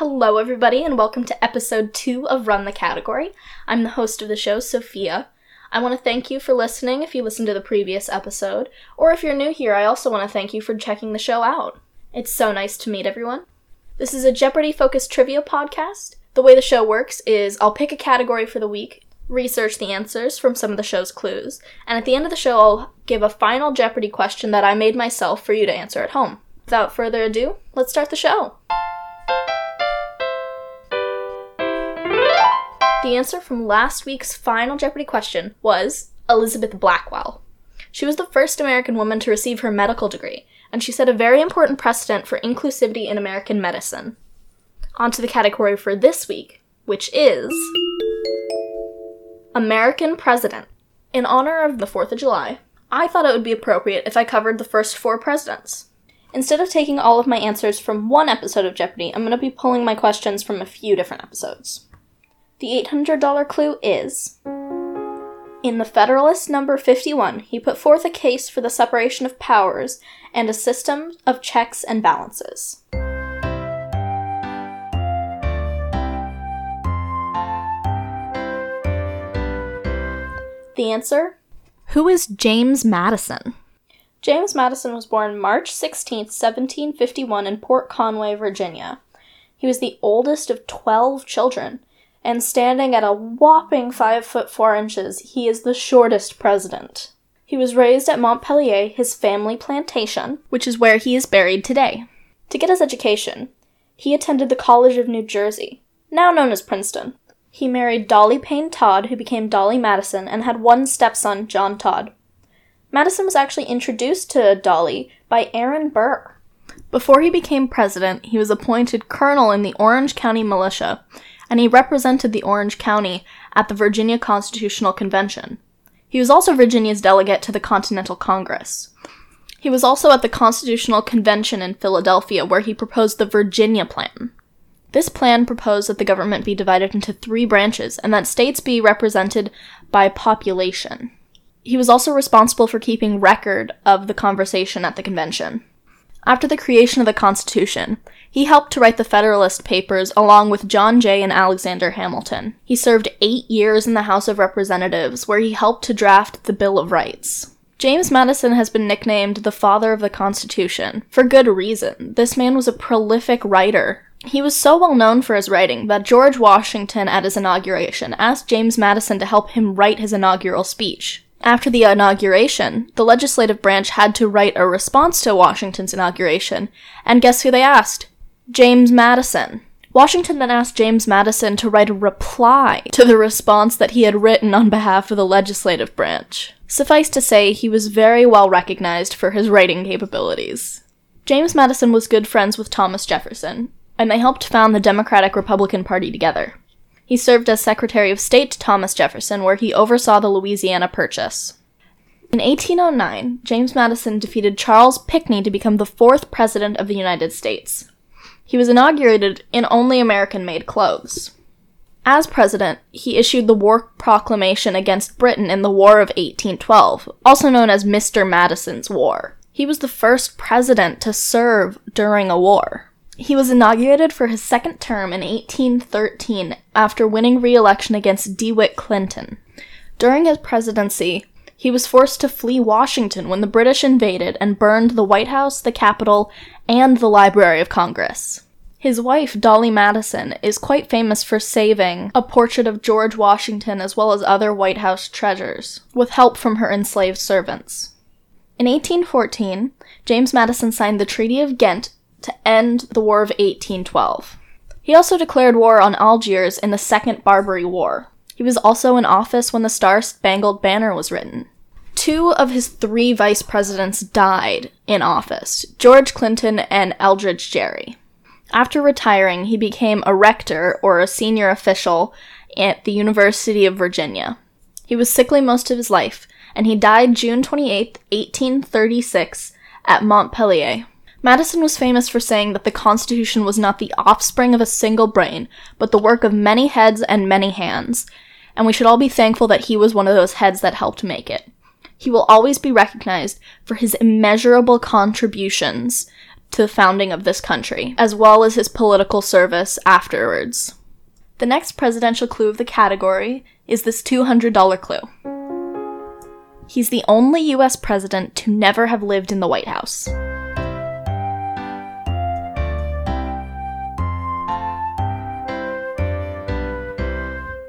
Hello, everybody, and welcome to episode two of Run the Category. I'm the host of the show, Sophia. I want to thank you for listening if you listened to the previous episode, or if you're new here, I also want to thank you for checking the show out. It's so nice to meet everyone. This is a Jeopardy focused trivia podcast. The way the show works is I'll pick a category for the week, research the answers from some of the show's clues, and at the end of the show, I'll give a final Jeopardy question that I made myself for you to answer at home. Without further ado, let's start the show. The answer from last week's final Jeopardy question was Elizabeth Blackwell. She was the first American woman to receive her medical degree, and she set a very important precedent for inclusivity in American medicine. On to the category for this week, which is American President. In honor of the 4th of July, I thought it would be appropriate if I covered the first four presidents. Instead of taking all of my answers from one episode of Jeopardy, I'm going to be pulling my questions from a few different episodes. The $800 clue is In the Federalist number 51, he put forth a case for the separation of powers and a system of checks and balances. The answer Who is James Madison? James Madison was born March 16, 1751, in Port Conway, Virginia. He was the oldest of 12 children and standing at a whopping 5 foot 4 inches, he is the shortest president. He was raised at Montpelier, his family plantation, which is where he is buried today. To get his education, he attended the College of New Jersey, now known as Princeton. He married Dolly Payne Todd, who became Dolly Madison, and had one stepson, John Todd. Madison was actually introduced to Dolly by Aaron Burr. Before he became president, he was appointed colonel in the Orange County Militia and he represented the Orange County at the Virginia Constitutional Convention. He was also Virginia's delegate to the Continental Congress. He was also at the Constitutional Convention in Philadelphia, where he proposed the Virginia Plan. This plan proposed that the government be divided into three branches and that states be represented by population. He was also responsible for keeping record of the conversation at the convention. After the creation of the Constitution, he helped to write the Federalist Papers along with John Jay and Alexander Hamilton. He served eight years in the House of Representatives, where he helped to draft the Bill of Rights. James Madison has been nicknamed the father of the Constitution, for good reason. This man was a prolific writer. He was so well known for his writing that George Washington, at his inauguration, asked James Madison to help him write his inaugural speech. After the inauguration, the legislative branch had to write a response to Washington's inauguration, and guess who they asked? James Madison. Washington then asked James Madison to write a reply to the response that he had written on behalf of the legislative branch. Suffice to say, he was very well recognized for his writing capabilities. James Madison was good friends with Thomas Jefferson, and they helped found the Democratic Republican Party together. He served as Secretary of State to Thomas Jefferson, where he oversaw the Louisiana Purchase. In 1809, James Madison defeated Charles Pinckney to become the fourth President of the United States. He was inaugurated in only American made clothes. As president, he issued the War Proclamation against Britain in the War of 1812, also known as Mr. Madison's War. He was the first president to serve during a war. He was inaugurated for his second term in 1813 after winning re election against DeWitt Clinton. During his presidency, he was forced to flee Washington when the British invaded and burned the White House, the Capitol, and the Library of Congress. His wife, Dolly Madison, is quite famous for saving a portrait of George Washington as well as other White House treasures, with help from her enslaved servants. In 1814, James Madison signed the Treaty of Ghent to end the War of 1812. He also declared war on Algiers in the Second Barbary War. He was also in office when the Star Spangled Banner was written. Two of his three vice presidents died in office George Clinton and Elbridge Gerry. After retiring, he became a rector or a senior official at the University of Virginia. He was sickly most of his life, and he died June 28, 1836, at Montpelier. Madison was famous for saying that the Constitution was not the offspring of a single brain, but the work of many heads and many hands, and we should all be thankful that he was one of those heads that helped make it. He will always be recognized for his immeasurable contributions to the founding of this country, as well as his political service afterwards. The next presidential clue of the category is this $200 clue. He's the only US president to never have lived in the White House.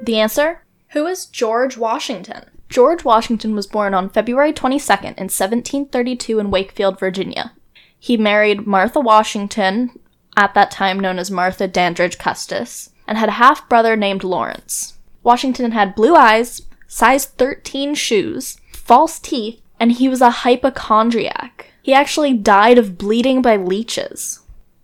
The answer? Who is George Washington? George Washington was born on February 22nd in 1732 in Wakefield, Virginia. He married Martha Washington, at that time known as Martha Dandridge Custis, and had a half brother named Lawrence. Washington had blue eyes, size 13 shoes, false teeth, and he was a hypochondriac. He actually died of bleeding by leeches.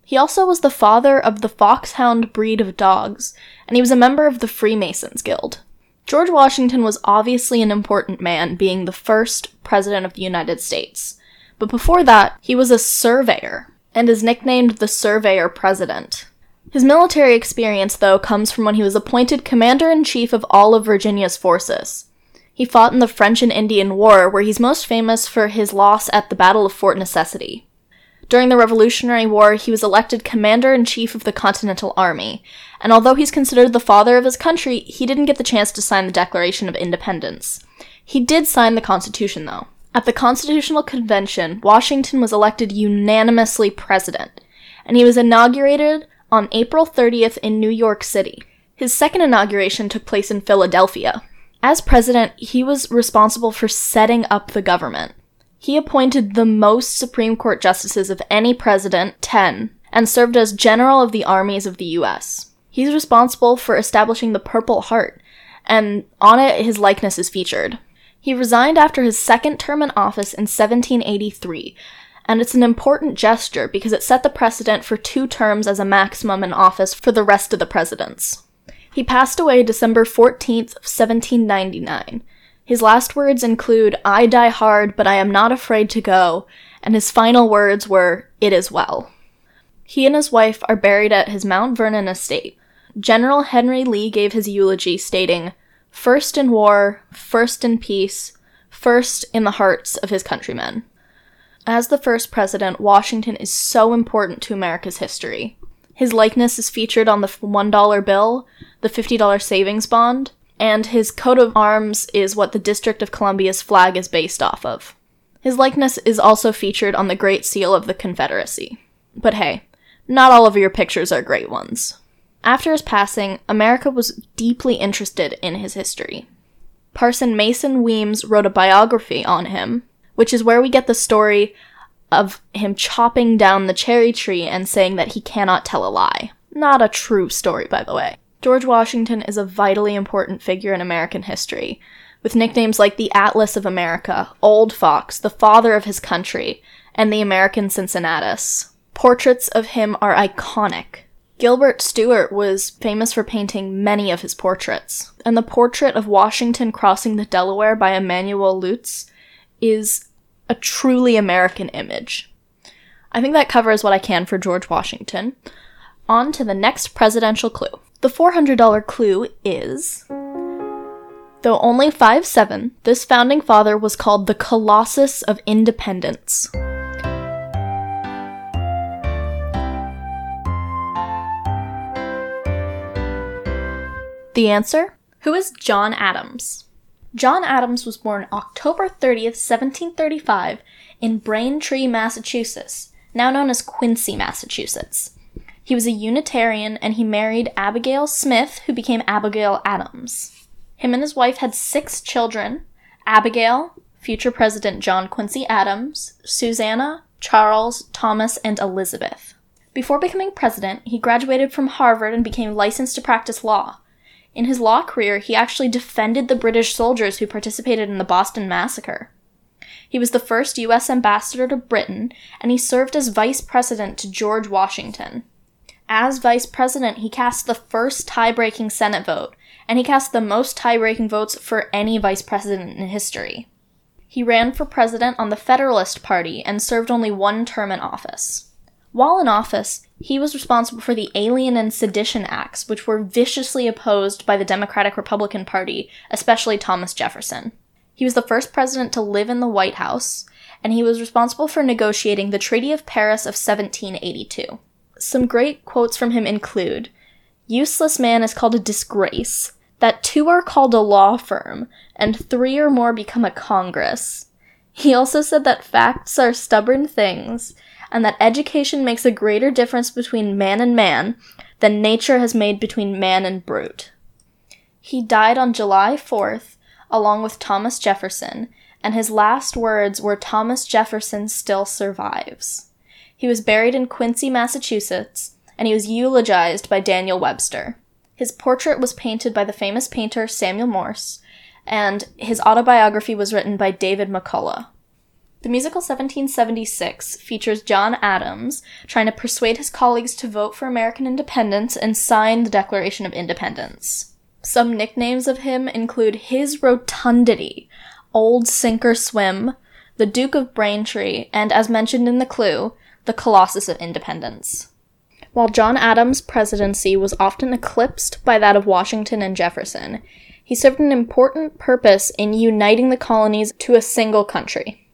He also was the father of the foxhound breed of dogs, and he was a member of the Freemasons Guild. George Washington was obviously an important man, being the first president of the United States. But before that, he was a surveyor, and is nicknamed the Surveyor President. His military experience, though, comes from when he was appointed Commander in Chief of all of Virginia's forces. He fought in the French and Indian War, where he's most famous for his loss at the Battle of Fort Necessity. During the Revolutionary War, he was elected Commander in Chief of the Continental Army, and although he's considered the father of his country, he didn't get the chance to sign the Declaration of Independence. He did sign the Constitution, though. At the Constitutional Convention, Washington was elected unanimously president, and he was inaugurated on April 30th in New York City. His second inauguration took place in Philadelphia. As president, he was responsible for setting up the government. He appointed the most Supreme Court justices of any president, 10, and served as General of the Armies of the US. He's responsible for establishing the Purple Heart, and on it his likeness is featured. He resigned after his second term in office in 1783, and it's an important gesture because it set the precedent for two terms as a maximum in office for the rest of the presidents. He passed away December 14th, 1799, his last words include, I die hard, but I am not afraid to go, and his final words were, It is well. He and his wife are buried at his Mount Vernon estate. General Henry Lee gave his eulogy, stating, First in war, first in peace, first in the hearts of his countrymen. As the first president, Washington is so important to America's history. His likeness is featured on the $1 bill, the $50 savings bond, and his coat of arms is what the District of Columbia's flag is based off of. His likeness is also featured on the Great Seal of the Confederacy. But hey, not all of your pictures are great ones. After his passing, America was deeply interested in his history. Parson Mason Weems wrote a biography on him, which is where we get the story of him chopping down the cherry tree and saying that he cannot tell a lie. Not a true story, by the way. George Washington is a vitally important figure in American history, with nicknames like the Atlas of America, Old Fox, the father of his country, and the American Cincinnatus. Portraits of him are iconic. Gilbert Stuart was famous for painting many of his portraits, and the portrait of Washington crossing the Delaware by Emanuel Leutze is a truly American image. I think that covers what I can for George Washington. On to the next presidential clue. The $400 clue is Though only 5'7, this founding father was called the Colossus of Independence. The answer? Who is John Adams? John Adams was born October 30th, 1735, in Braintree, Massachusetts, now known as Quincy, Massachusetts. He was a Unitarian and he married Abigail Smith, who became Abigail Adams. Him and his wife had six children Abigail, future President John Quincy Adams, Susanna, Charles, Thomas, and Elizabeth. Before becoming president, he graduated from Harvard and became licensed to practice law. In his law career, he actually defended the British soldiers who participated in the Boston Massacre. He was the first U.S. ambassador to Britain, and he served as vice president to George Washington. As vice president, he cast the first tie breaking Senate vote, and he cast the most tie breaking votes for any vice president in history. He ran for president on the Federalist Party and served only one term in office. While in office, he was responsible for the Alien and Sedition Acts, which were viciously opposed by the Democratic Republican Party, especially Thomas Jefferson. He was the first president to live in the White House, and he was responsible for negotiating the Treaty of Paris of 1782. Some great quotes from him include Useless man is called a disgrace, that two are called a law firm, and three or more become a congress. He also said that facts are stubborn things, and that education makes a greater difference between man and man than nature has made between man and brute. He died on July 4th, along with Thomas Jefferson, and his last words were Thomas Jefferson still survives. He was buried in Quincy, Massachusetts, and he was eulogized by Daniel Webster. His portrait was painted by the famous painter Samuel Morse, and his autobiography was written by David McCullough. The musical 1776 features John Adams trying to persuade his colleagues to vote for American independence and sign the Declaration of Independence. Some nicknames of him include His Rotundity, Old Sink or Swim, the Duke of Braintree, and as mentioned in the clue, the Colossus of Independence. While John Adams' presidency was often eclipsed by that of Washington and Jefferson, he served an important purpose in uniting the colonies to a single country.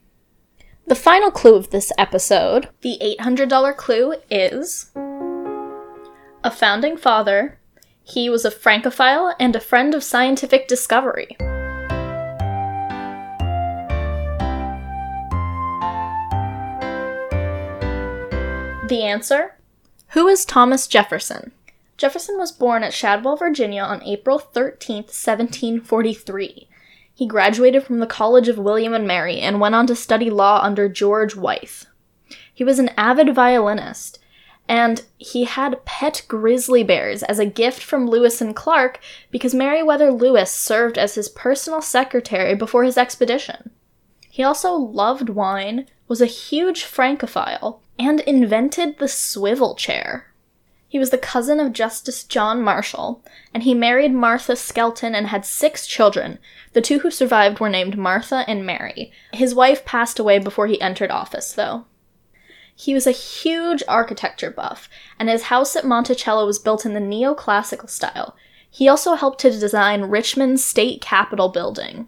The final clue of this episode, the $800 clue, is a founding father. He was a Francophile and a friend of scientific discovery. The answer? Who is Thomas Jefferson? Jefferson was born at Shadwell, Virginia on April 13, 1743. He graduated from the College of William and Mary and went on to study law under George Wythe. He was an avid violinist, and he had pet grizzly bears as a gift from Lewis and Clark because Meriwether Lewis served as his personal secretary before his expedition. He also loved wine, was a huge Francophile, and invented the swivel chair. He was the cousin of Justice John Marshall, and he married Martha Skelton and had six children. The two who survived were named Martha and Mary. His wife passed away before he entered office, though. He was a huge architecture buff, and his house at Monticello was built in the neoclassical style. He also helped to design Richmond's state capitol building.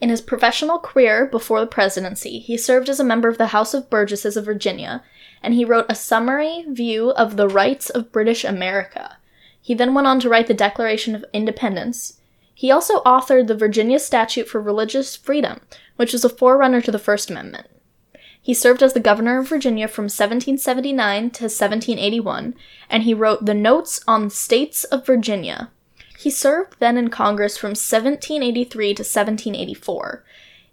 In his professional career before the presidency, he served as a member of the House of Burgesses of Virginia and he wrote a summary view of the rights of British America. He then went on to write the Declaration of Independence. He also authored the Virginia Statute for Religious Freedom, which was a forerunner to the First Amendment. He served as the governor of Virginia from 1779 to 1781, and he wrote the Notes on States of Virginia. He served then in Congress from 1783 to 1784.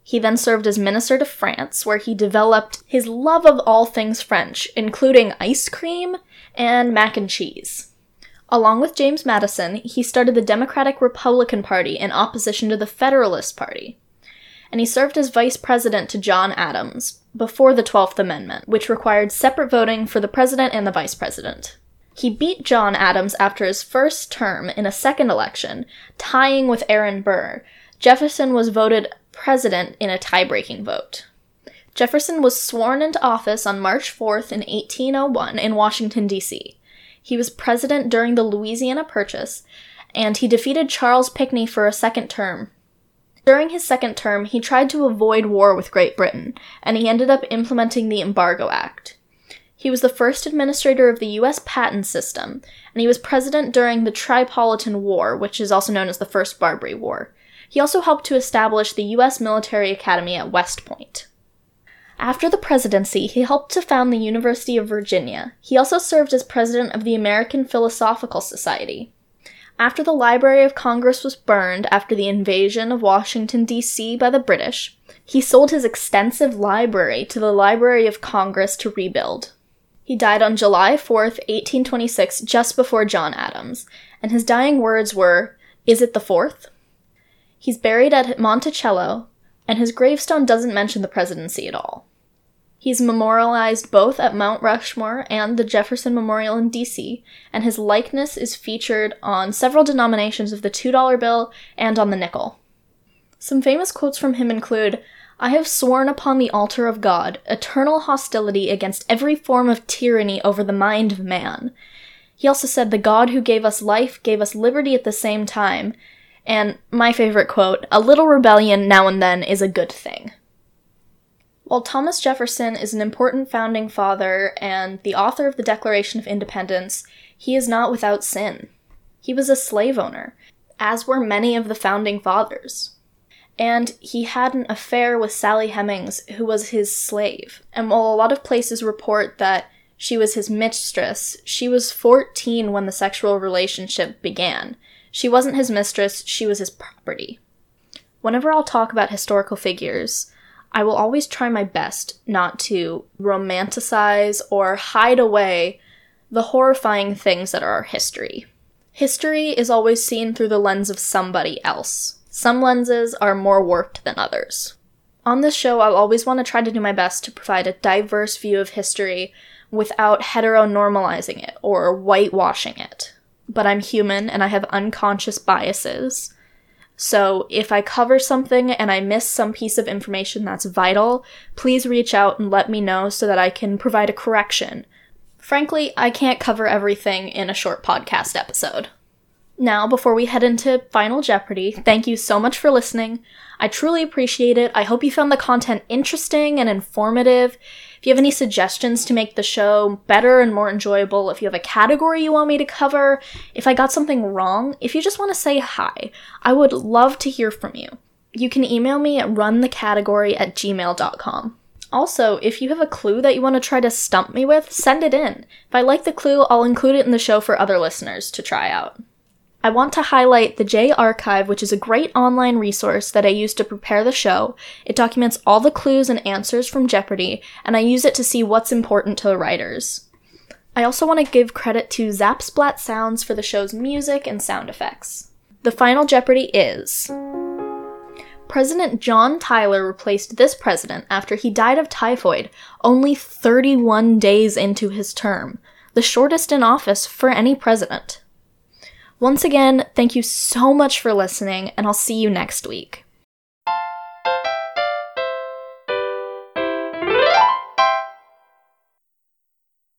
He then served as minister to France, where he developed his love of all things French, including ice cream and mac and cheese. Along with James Madison, he started the Democratic Republican Party in opposition to the Federalist Party. And he served as vice president to John Adams before the 12th Amendment, which required separate voting for the president and the vice president. He beat John Adams after his first term in a second election, tying with Aaron Burr. Jefferson was voted president in a tie breaking vote. Jefferson was sworn into office on March 4th in 1801 in Washington, D.C. He was president during the Louisiana Purchase, and he defeated Charles Pinckney for a second term. During his second term, he tried to avoid war with Great Britain, and he ended up implementing the Embargo Act. He was the first administrator of the U.S. patent system, and he was president during the Tripolitan War, which is also known as the First Barbary War. He also helped to establish the U.S. Military Academy at West Point. After the presidency, he helped to found the University of Virginia. He also served as president of the American Philosophical Society. After the Library of Congress was burned after the invasion of Washington, D.C. by the British, he sold his extensive library to the Library of Congress to rebuild. He died on July 4, 1826, just before John Adams, and his dying words were, Is it the 4th? He's buried at Monticello, and his gravestone doesn't mention the presidency at all. He's memorialized both at Mount Rushmore and the Jefferson Memorial in DC, and his likeness is featured on several denominations of the $2 bill and on the nickel. Some famous quotes from him include I have sworn upon the altar of God eternal hostility against every form of tyranny over the mind of man. He also said, The God who gave us life gave us liberty at the same time, and my favorite quote a little rebellion now and then is a good thing. While Thomas Jefferson is an important founding father and the author of the Declaration of Independence, he is not without sin. He was a slave owner, as were many of the founding fathers. And he had an affair with Sally Hemings, who was his slave. And while a lot of places report that she was his mistress, she was 14 when the sexual relationship began. She wasn't his mistress, she was his property. Whenever I'll talk about historical figures, I will always try my best not to romanticize or hide away the horrifying things that are our history. History is always seen through the lens of somebody else. Some lenses are more warped than others. On this show, I'll always want to try to do my best to provide a diverse view of history without heteronormalizing it or whitewashing it. But I'm human and I have unconscious biases. So if I cover something and I miss some piece of information that's vital, please reach out and let me know so that I can provide a correction. Frankly, I can't cover everything in a short podcast episode. Now, before we head into Final Jeopardy, thank you so much for listening. I truly appreciate it. I hope you found the content interesting and informative. If you have any suggestions to make the show better and more enjoyable, if you have a category you want me to cover, if I got something wrong, if you just want to say hi, I would love to hear from you. You can email me at runthecategory at gmail.com. Also, if you have a clue that you want to try to stump me with, send it in. If I like the clue, I'll include it in the show for other listeners to try out. I want to highlight the J Archive, which is a great online resource that I use to prepare the show. It documents all the clues and answers from Jeopardy, and I use it to see what's important to the writers. I also want to give credit to Zapsplat Sounds for the show's music and sound effects. The final Jeopardy is. President John Tyler replaced this president after he died of typhoid only 31 days into his term, the shortest in office for any president. Once again, thank you so much for listening, and I'll see you next week.